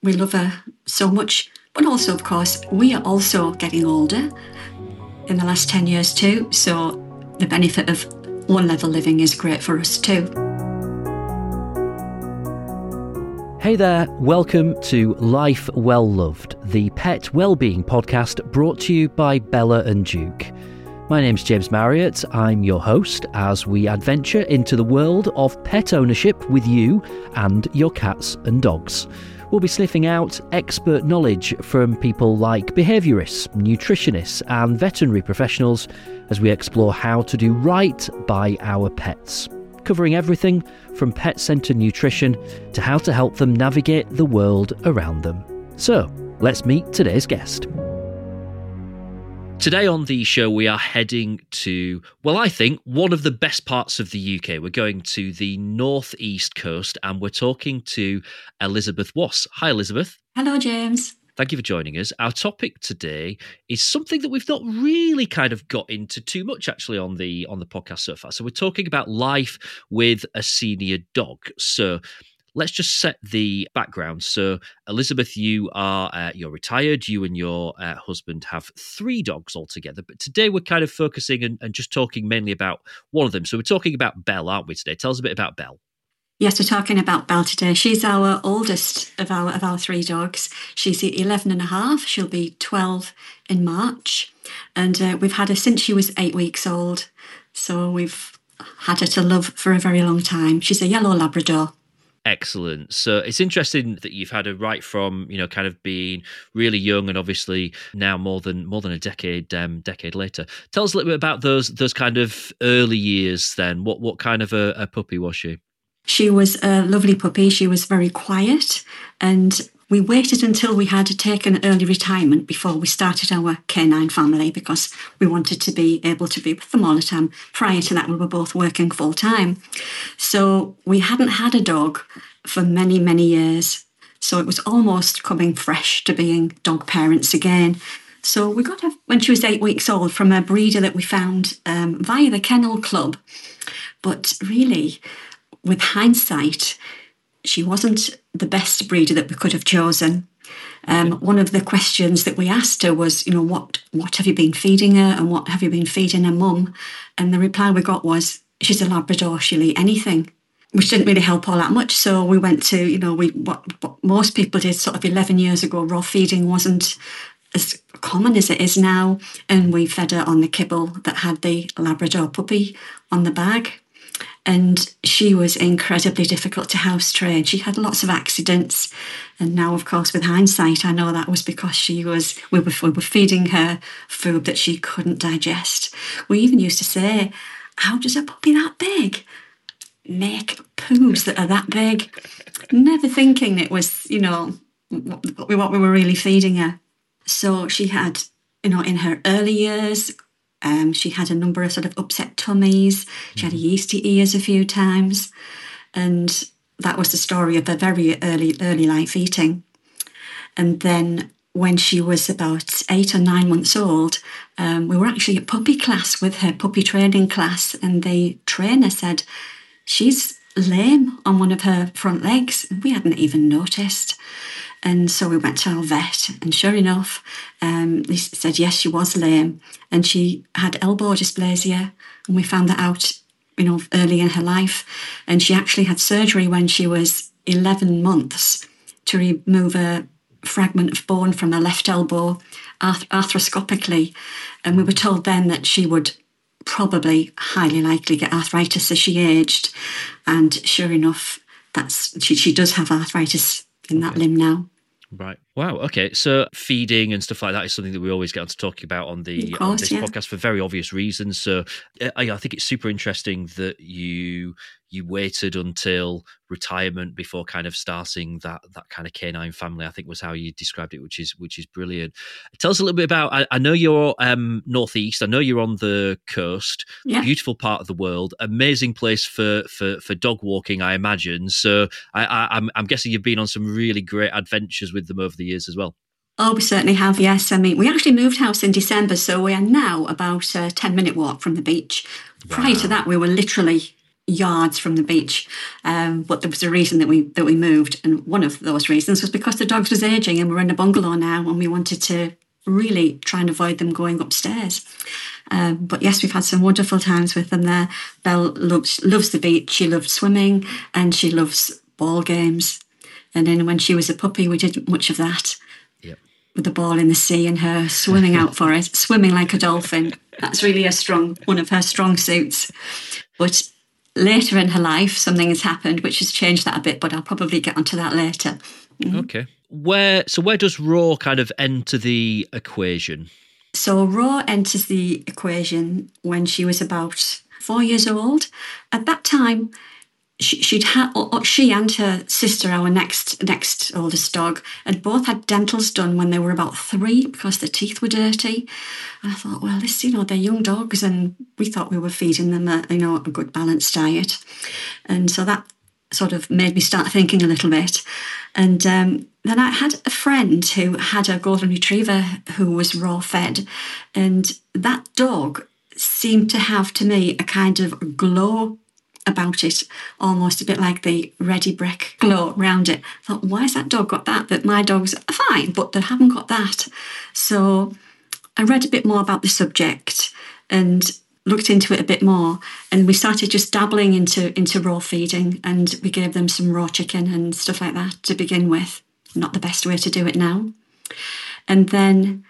We love her so much. But also, of course, we are also getting older in the last 10 years too. So the benefit of one level living is great for us too. Hey there, welcome to Life Well Loved, the pet well-being podcast brought to you by Bella and Duke. My name's James Marriott. I'm your host as we adventure into the world of pet ownership with you and your cats and dogs. We'll be sniffing out expert knowledge from people like behaviourists, nutritionists, and veterinary professionals as we explore how to do right by our pets. Covering everything from pet centered nutrition to how to help them navigate the world around them. So, let's meet today's guest. Today on the show, we are heading to, well, I think one of the best parts of the UK. We're going to the northeast coast and we're talking to Elizabeth Wass. Hi, Elizabeth. Hello, James. Thank you for joining us. Our topic today is something that we've not really kind of got into too much actually on the on the podcast so far. So we're talking about life with a senior dog. So let's just set the background. So, Elizabeth, you are uh, you're retired. You and your uh, husband have three dogs altogether. But today we're kind of focusing and, and, just talking mainly about one of them. So we're talking about Belle, aren't we? Today, tell us a bit about Belle. Yes, we're talking about Belle today. She's our oldest of our of our three dogs. She's 11 and a half. She'll be 12 in March. And uh, we've had her since she was eight weeks old. So we've had her to love for a very long time. She's a yellow Labrador. Excellent. So it's interesting that you've had a right from you know kind of being really young and obviously now more than more than a decade um, decade later. Tell us a little bit about those those kind of early years. Then what what kind of a, a puppy was she? She was a lovely puppy. She was very quiet and we waited until we had taken early retirement before we started our canine family because we wanted to be able to be with them all the time. Prior to that, we were both working full time. So we hadn't had a dog for many, many years. So it was almost coming fresh to being dog parents again. So we got her when she was eight weeks old from a breeder that we found um, via the Kennel Club. But really, with hindsight, she wasn't the best breeder that we could have chosen. Um, one of the questions that we asked her was, you know, what what have you been feeding her, and what have you been feeding her mum? And the reply we got was, she's a Labrador, she'll eat anything, which didn't really help all that much. So we went to, you know, we what, what most people did sort of eleven years ago. Raw feeding wasn't as common as it is now, and we fed her on the kibble that had the Labrador puppy on the bag and she was incredibly difficult to house train. She had lots of accidents, and now, of course, with hindsight, I know that was because she was we were, we were feeding her food that she couldn't digest. We even used to say, "How does a puppy that big make poos that are that big?" Never thinking it was, you know, what we were really feeding her. So she had, you know, in her early years, um, she had a number of sort of upset tummies. She had mm-hmm. yeasty ears a few times. And that was the story of her very early, early life eating. And then when she was about eight or nine months old, um, we were actually at puppy class with her, puppy training class, and the trainer said, She's lame on one of her front legs. And we hadn't even noticed. And so we went to our vet, and sure enough, um, they said yes, she was lame, and she had elbow dysplasia, and we found that out, you know, early in her life. And she actually had surgery when she was 11 months to remove a fragment of bone from her left elbow arth- arthroscopically, and we were told then that she would probably highly likely get arthritis as she aged, and sure enough, that's she, she does have arthritis in that limb now. Right. Wow. Okay. So feeding and stuff like that is something that we always get on to talking about on the course, on this yeah. podcast for very obvious reasons. So uh, I, I, think it's super interesting that you you waited until retirement before kind of starting that that kind of canine family. I think was how you described it, which is which is brilliant. Tell us a little bit about. I, I know you're um, northeast. I know you're on the coast. Yeah. Beautiful part of the world. Amazing place for for for dog walking. I imagine. So I, I I'm I'm guessing you've been on some really great adventures with them over the years as well. Oh, we certainly have, yes. I mean, we actually moved house in December, so we are now about a 10 minute walk from the beach. Wow. Prior to that, we were literally yards from the beach. Um, but there was a reason that we that we moved, and one of those reasons was because the dogs was aging, and we're in a bungalow now, and we wanted to really try and avoid them going upstairs. Um, but yes, we've had some wonderful times with them there. Belle loves loves the beach. She loves swimming, and she loves ball games. And then when she was a puppy, we did much of that. Yep. With the ball in the sea and her swimming out for it, swimming like a dolphin. That's really a strong one of her strong suits. But later in her life, something has happened which has changed that a bit. But I'll probably get onto that later. Mm-hmm. Okay. Where so where does Raw kind of enter the equation? So Raw enters the equation when she was about four years old. At that time, she, she'd had she and her sister, our next next oldest dog, had both had dentals done when they were about three because their teeth were dirty. And I thought, well, this you know they're young dogs, and we thought we were feeding them a you know a good balanced diet, and so that sort of made me start thinking a little bit. And um, then I had a friend who had a golden retriever who was raw fed, and that dog seemed to have to me a kind of glow about it, almost a bit like the Ready Brek glow around it. I thought, why has that dog got that? That my dogs are fine, but they haven't got that. So I read a bit more about the subject and looked into it a bit more and we started just dabbling into into raw feeding and we gave them some raw chicken and stuff like that to begin with not the best way to do it now and then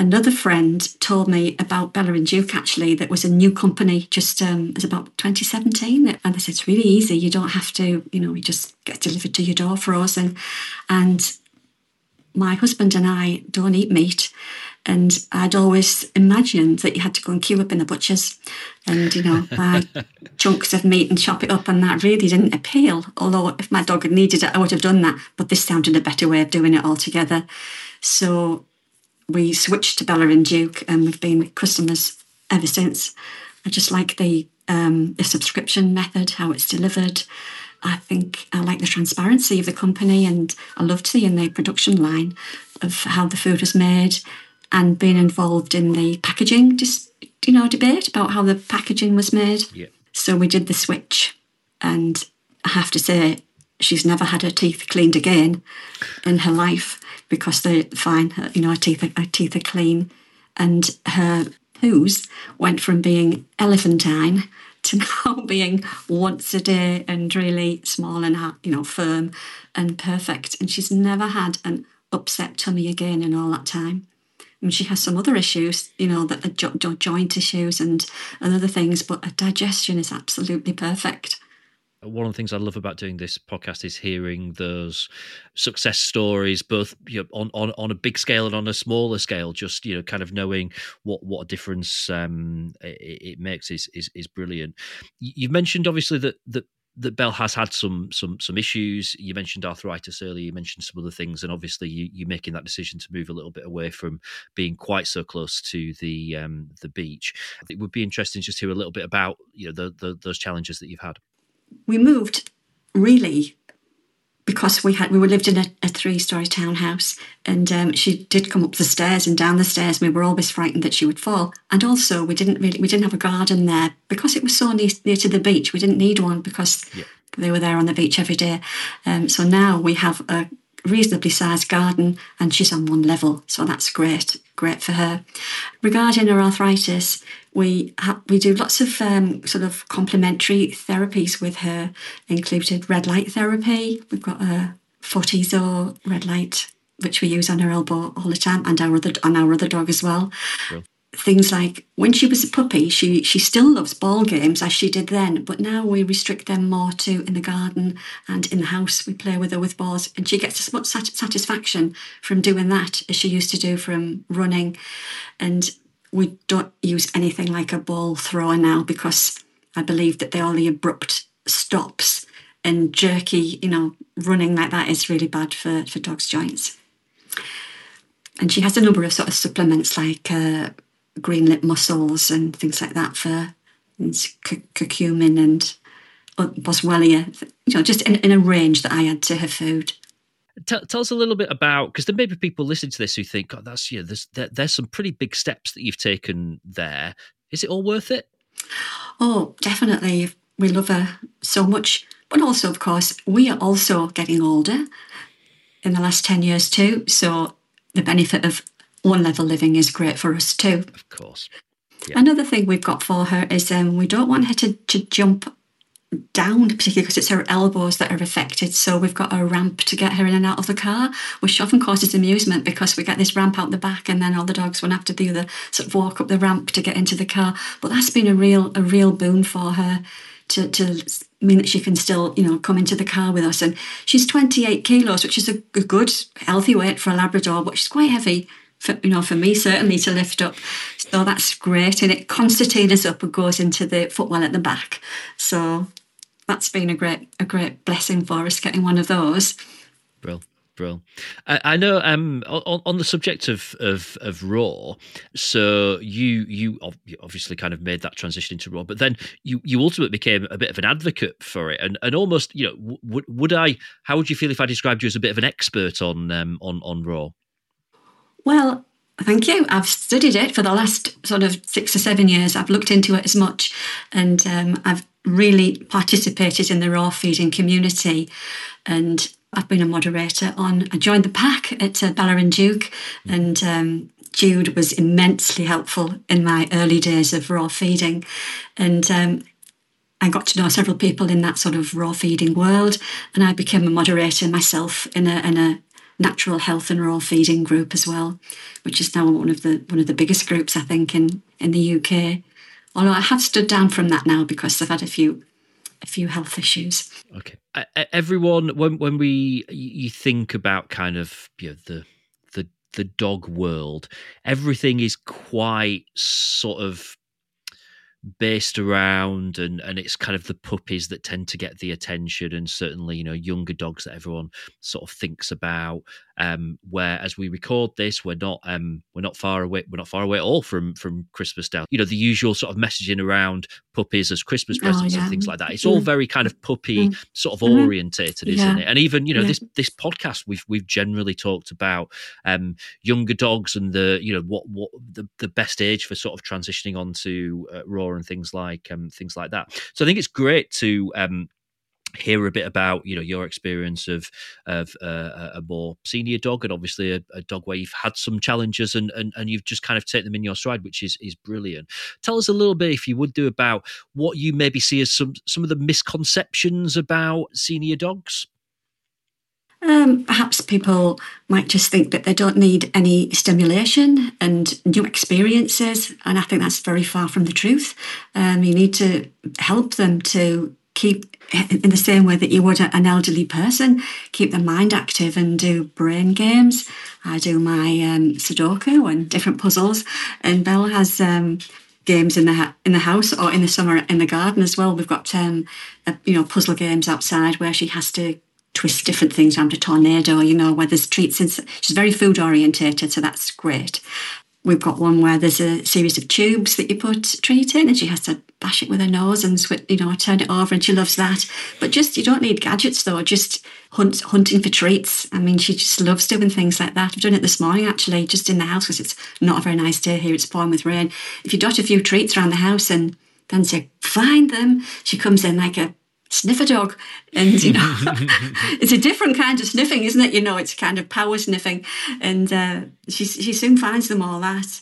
another friend told me about Bella and Duke actually that was a new company just um, it was about 2017 and they said it's really easy you don't have to you know you just get delivered to your door frozen and my husband and I don't eat meat and I'd always imagined that you had to go and queue up in the butchers and, you know, buy chunks of meat and chop it up. And that really didn't appeal. Although if my dog had needed it, I would have done that. But this sounded a better way of doing it altogether. So we switched to Bella and Duke and we've been customers ever since. I just like the um, the subscription method, how it's delivered. I think I like the transparency of the company and I loved seeing the production line of how the food was made and being involved in the packaging, just you know, debate about how the packaging was made. Yeah. So we did the switch, and I have to say, she's never had her teeth cleaned again in her life because they're fine. You know, her teeth are, her teeth are clean, and her poos went from being elephantine to now being once a day and really small and you know firm and perfect. And she's never had an upset tummy again in all that time. And she has some other issues, you know, that joint issues and, and other things, but her digestion is absolutely perfect. One of the things I love about doing this podcast is hearing those success stories, both you know, on, on on a big scale and on a smaller scale. Just you know, kind of knowing what what a difference um, it, it makes is, is is brilliant. You've mentioned obviously that that that Belle has had some some some issues. You mentioned arthritis earlier. You mentioned some other things, and obviously you you making that decision to move a little bit away from being quite so close to the um, the beach. It would be interesting just to hear a little bit about you know the, the, those challenges that you've had. We moved really because we had we were lived in a, a three story townhouse, and um, she did come up the stairs and down the stairs. we were always frightened that she would fall. And also, we didn't really we didn't have a garden there because it was so near, near to the beach. We didn't need one because yeah. they were there on the beach every day. Um, so now we have a reasonably sized garden, and she's on one level, so that's great, great for her. Regarding her arthritis, we ha- we do lots of um, sort of complementary therapies with her, included red light therapy. We've got a Photizo red light, which we use on her elbow all the time, and our other on our other dog as well. Things like when she was a puppy, she she still loves ball games as she did then, but now we restrict them more to in the garden and in the house. We play with her with balls, and she gets as much satisfaction from doing that as she used to do from running. And we don't use anything like a ball thrower now because I believe that the all the abrupt stops and jerky, you know, running like that is really bad for for dogs' joints. And she has a number of sort of supplements like. Uh, green lip mussels and things like that for curcumin and uh, boswellia, you know, just in, in, a range that I add to her food. Tell, tell us a little bit about because there may be people listening to this who think, "God, that's yeah, there's there, there's some pretty big steps that you've taken there. Is it all worth it?" Oh, definitely. we love her so much. But also, of course, we are also getting older in the last 10 years too. So the benefit of one level living is great for us too. Of course. Yeah. Another thing we've got for her is um, we don't want her to, to jump down, particularly because it's her elbows that are affected. So we've got a ramp to get her in and out of the car, which often causes amusement because we get this ramp out the back and then all the dogs run after the other sort of walk up the ramp to get into the car. But that's been a real a real boon for her to, to mean that she can still, you know, come into the car with us. And she's 28 kilos, which is a good, healthy weight for a Labrador, but she's quite heavy for, you know, for me certainly to lift up. So that's great. And it concertinas up and goes into the footwell at the back. So that's been a great a great blessing for us getting one of those. Brill. Brill. I, I know um, on, on the subject of, of of raw, so you you obviously kind of made that transition into raw, but then you you ultimately became a bit of an advocate for it, and and almost you know would would I how would you feel if I described you as a bit of an expert on um, on on raw? Well, Thank you. I've studied it for the last sort of six or seven years. I've looked into it as much and um, I've really participated in the raw feeding community. And I've been a moderator on, I joined the pack at uh, Bella and Duke, and um, Jude was immensely helpful in my early days of raw feeding. And um, I got to know several people in that sort of raw feeding world, and I became a moderator myself in a, in a natural health and raw feeding group as well, which is now one of the one of the biggest groups I think in in the UK. Although I have stood down from that now because I've had a few a few health issues. Okay, everyone, when when we you think about kind of you know, the the the dog world, everything is quite sort of based around and and it's kind of the puppies that tend to get the attention and certainly you know younger dogs that everyone sort of thinks about um, where as we record this, we're not um, we're not far away. We're not far away at all from from Christmas Day. You know, the usual sort of messaging around puppies as Christmas oh, presents oh, yeah. and things like that. It's all very kind of puppy mm. sort of mm-hmm. orientated, isn't it? And even you know yeah. this this podcast we've we've generally talked about um, younger dogs and the you know what what the, the best age for sort of transitioning onto uh, raw and things like um, things like that. So I think it's great to um, hear a bit about you know your experience of of uh, a more senior dog and obviously a, a, dog where you've had some challenges and, and and you've just kind of taken them in your stride which is is brilliant tell us a little bit if you would do about what you maybe see as some some of the misconceptions about senior dogs um, perhaps people might just think that they don't need any stimulation and new experiences, and I think that's very far from the truth. Um, you need to help them to keep in the same way that you would an elderly person, keep their mind active and do brain games. I do my um, Sudoku and different puzzles, and Belle has um, games in the in the house or in the summer in the garden as well. We've got um, a, you know puzzle games outside where she has to twist different things around a tornado. You know where there's treats. In, she's very food orientated, so that's great. We've got one where there's a series of tubes that you put treat in, and she has to bash it with her nose and you know turn it over, and she loves that. But just you don't need gadgets though. Just hunt, hunting for treats. I mean, she just loves doing things like that. I've done it this morning actually, just in the house because it's not a very nice day here. It's pouring with rain. If you dot a few treats around the house and then say find them, she comes in like a sniff a dog. And, you know, it's a different kind of sniffing, isn't it? You know, it's kind of power sniffing. And uh, she, she soon finds them all that.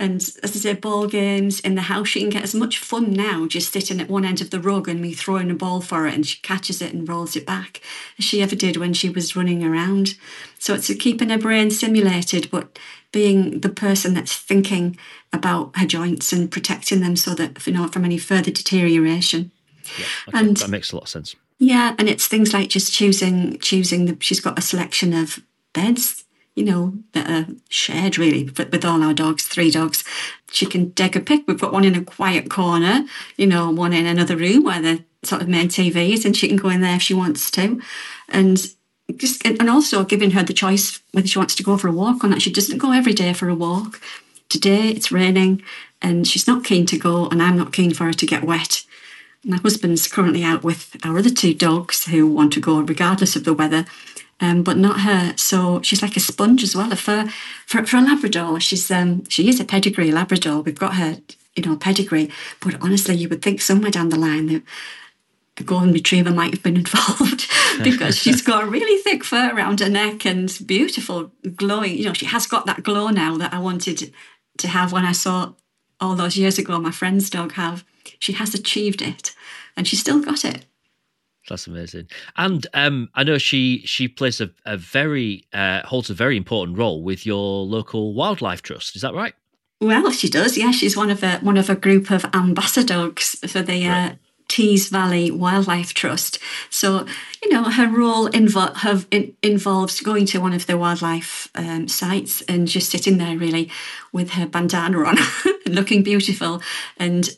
And as I say, ball games in the house, she can get as much fun now just sitting at one end of the rug and me throwing a ball for her and she catches it and rolls it back as she ever did when she was running around. So it's keeping her brain stimulated, but being the person that's thinking about her joints and protecting them so that, you know, from any further deterioration. Yeah, okay. and that makes a lot of sense. Yeah, and it's things like just choosing choosing the. She's got a selection of beds, you know, that are shared really with all our dogs, three dogs. She can take a pick. We've got one in a quiet corner, you know, one in another room where the sort of main TV is, and she can go in there if she wants to, and just and also giving her the choice whether she wants to go for a walk or not. She doesn't go every day for a walk. Today it's raining and she's not keen to go, and I'm not keen for her to get wet. My husband's currently out with our other two dogs who want to go regardless of the weather, um, but not her. So she's like a sponge as well. For for, for a Labrador, she's um, she is a pedigree Labrador. We've got her you know, pedigree. But honestly, you would think somewhere down the line that a golden retriever might have been involved because she's got a really thick fur around her neck and beautiful glowing. You know, she has got that glow now that I wanted to have when I saw all those years ago my friend's dog have. She has achieved it and she's still got it. That's amazing, and um, I know she she plays a, a very uh, holds a very important role with your local wildlife trust. Is that right? Well, she does. Yeah, she's one of a one of a group of ambassadors for the uh, Tees Valley Wildlife Trust. So, you know, her role invo- have, in, involves going to one of the wildlife um, sites and just sitting there really with her bandana on, looking beautiful. And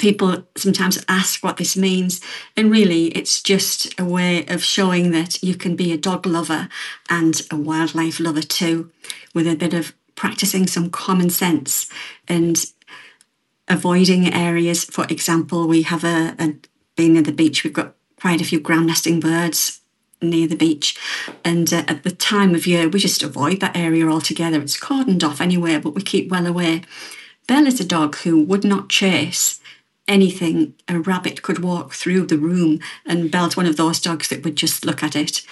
people sometimes ask what this means. And really, it's just a way of showing that you can be a dog lover and a wildlife lover too, with a bit of practicing some common sense and avoiding areas. For example, we have a, a being near the beach, we've got quite a few ground nesting birds near the beach. And uh, at the time of year, we just avoid that area altogether. It's cordoned off anywhere, but we keep well away. Belle is a dog who would not chase anything. A rabbit could walk through the room, and Belle's one of those dogs that would just look at it.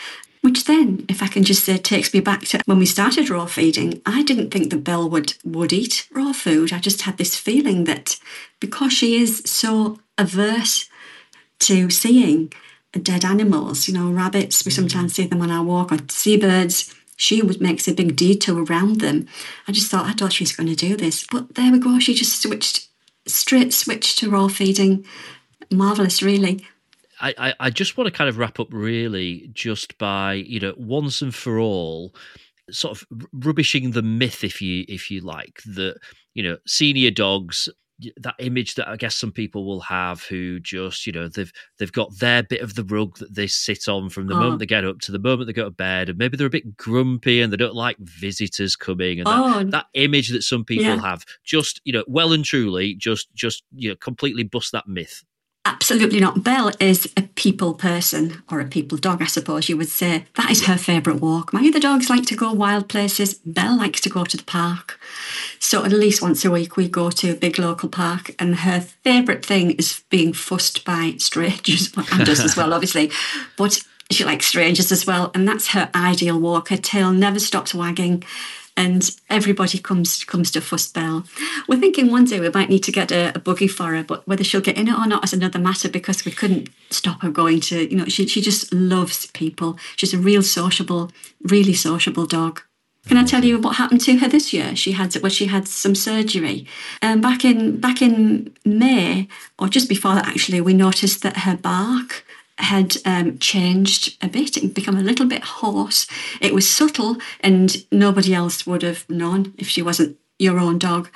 Which then, if I can just say, takes me back to when we started raw feeding. I didn't think that Belle would, would eat raw food. I just had this feeling that because she is so averse to seeing dead animals, you know, rabbits, we sometimes see them on our walk, or seabirds, she would makes a big detour around them. I just thought, I thought she was going to do this. But there we go, she just switched, straight switched to raw feeding. Marvellous, really. I, I just want to kind of wrap up really just by you know once and for all sort of rubbishing the myth if you if you like that you know senior dogs that image that I guess some people will have who just you know they've they've got their bit of the rug that they sit on from the oh. moment they get up to the moment they go to bed and maybe they're a bit grumpy and they don't like visitors coming and oh. that, that, image that some people yeah. have just you know well and truly just just you know completely bust that myth Absolutely not. Belle is a people person or a people dog, I suppose you would say. That is her favourite walk. My other dogs like to go wild places. Belle likes to go to the park. So at least once a week we go to a big local park and her favourite thing is being fussed by strangers and us as well, obviously. But she likes strangers as well. And that's her ideal walk. Her tail never stops wagging and everybody comes comes to fuss Belle. We're thinking one day we might need to get a, a buggy for her, but whether she'll get in it or not is another matter because we couldn't stop her going to, you know, she, she just loves people. She's a real sociable, really sociable dog. Can I tell you what happened to her this year? She had well, she had some surgery. Um, back in back in May, or just before that, actually, we noticed that her bark had um, changed a bit. It had become a little bit hoarse. It was subtle, and nobody else would have known if she wasn't your own dog.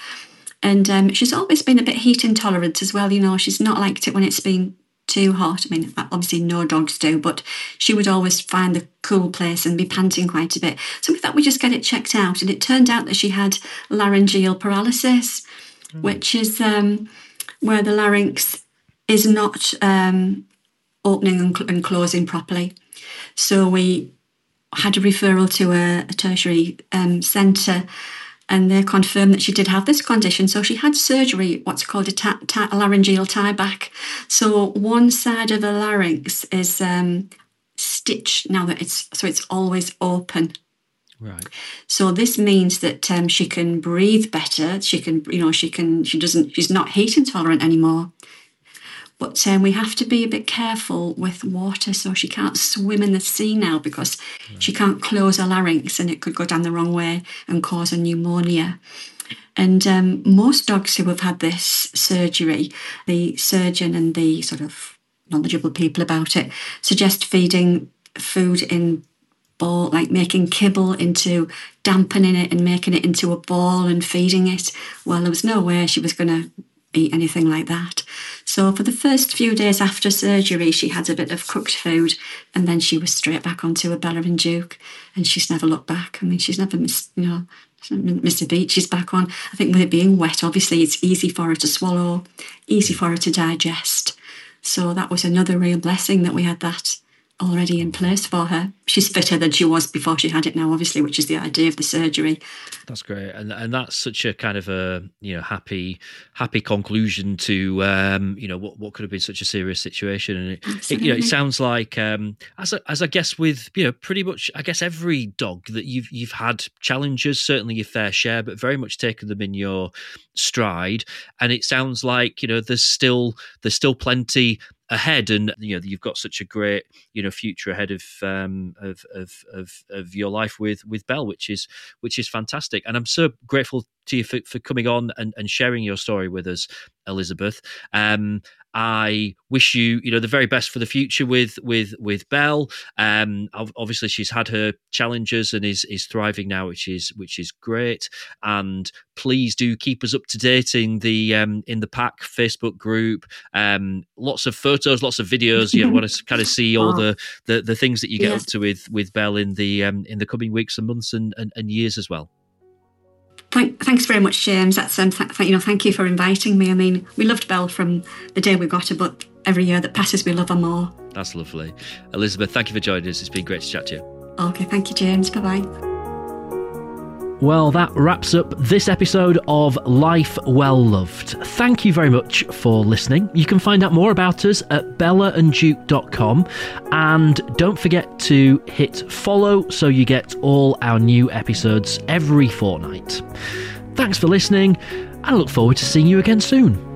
And um, she's always been a bit heat intolerant as well. You know, she's not liked it when it's been too hot. I mean, obviously, no dogs do, but she would always find the cool place and be panting quite a bit. So we thought we'd just get it checked out. And it turned out that she had laryngeal paralysis, mm. which is um, where the larynx is not um, opening and, cl- and closing properly. So we had a referral to a, a tertiary um, centre and they confirmed that she did have this condition. So she had surgery, what's called a, ta- ta- laryngeal tie back. So one side of the larynx is um, stitched now that it's so it's always open. Right. So this means that um, she can breathe better. She can, you know, she can. She doesn't. She's not heat intolerant anymore. But um, we have to be a bit careful with water, so she can't swim in the sea now because right. she can't close her larynx and it could go down the wrong way and cause a pneumonia. And um, most dogs who have had this surgery, the surgeon and the sort of knowledgeable people about it suggest feeding food in ball, like making kibble into dampening it and making it into a ball and feeding it. Well, there was no way she was going to eat anything like that. So for the first few days after surgery, she had a bit of cooked food, and then she was straight back onto a Bella and Duke, and she's never looked back. I mean, she's never missed, you know, a beat. She's back on. I think with it being wet, obviously, it's easy for her to swallow, easy for her to digest. So that was another real blessing that we had that already in place for her. She's fitter than she was before she had it now, obviously, which is the idea of the surgery. That's great, and and that's such a kind of a you know happy happy conclusion to um, you know what what could have been such a serious situation, and it, it you know it sounds like um, as a, as I guess with you know pretty much I guess every dog that you've you've had challenges, certainly your fair share, but very much taken them in your stride, and it sounds like you know there's still there's still plenty ahead and you know you've got such a great you know future ahead of um of of of, of your life with with Belle which is which is fantastic. And I'm so grateful to you for, for coming on and, and sharing your story with us Elizabeth um I wish you, you know, the very best for the future with with with Belle. Um, obviously, she's had her challenges and is is thriving now, which is which is great. And please do keep us up to date in the um, in the pack Facebook group. Um, lots of photos, lots of videos. You want to kind of see all the, the the things that you get yes. up to with with Belle in the um, in the coming weeks and months and, and, and years as well. Thank, thanks very much, James. That's um, th- you know, thank you for inviting me. I mean, we loved Belle from the day we got her, but every year that passes, we love her more. That's lovely, Elizabeth. Thank you for joining us. It's been great to chat to you. Okay, thank you, James. Bye bye. Well, that wraps up this episode of Life Well Loved. Thank you very much for listening. You can find out more about us at bellaandduke.com and don't forget to hit follow so you get all our new episodes every fortnight. Thanks for listening. I look forward to seeing you again soon.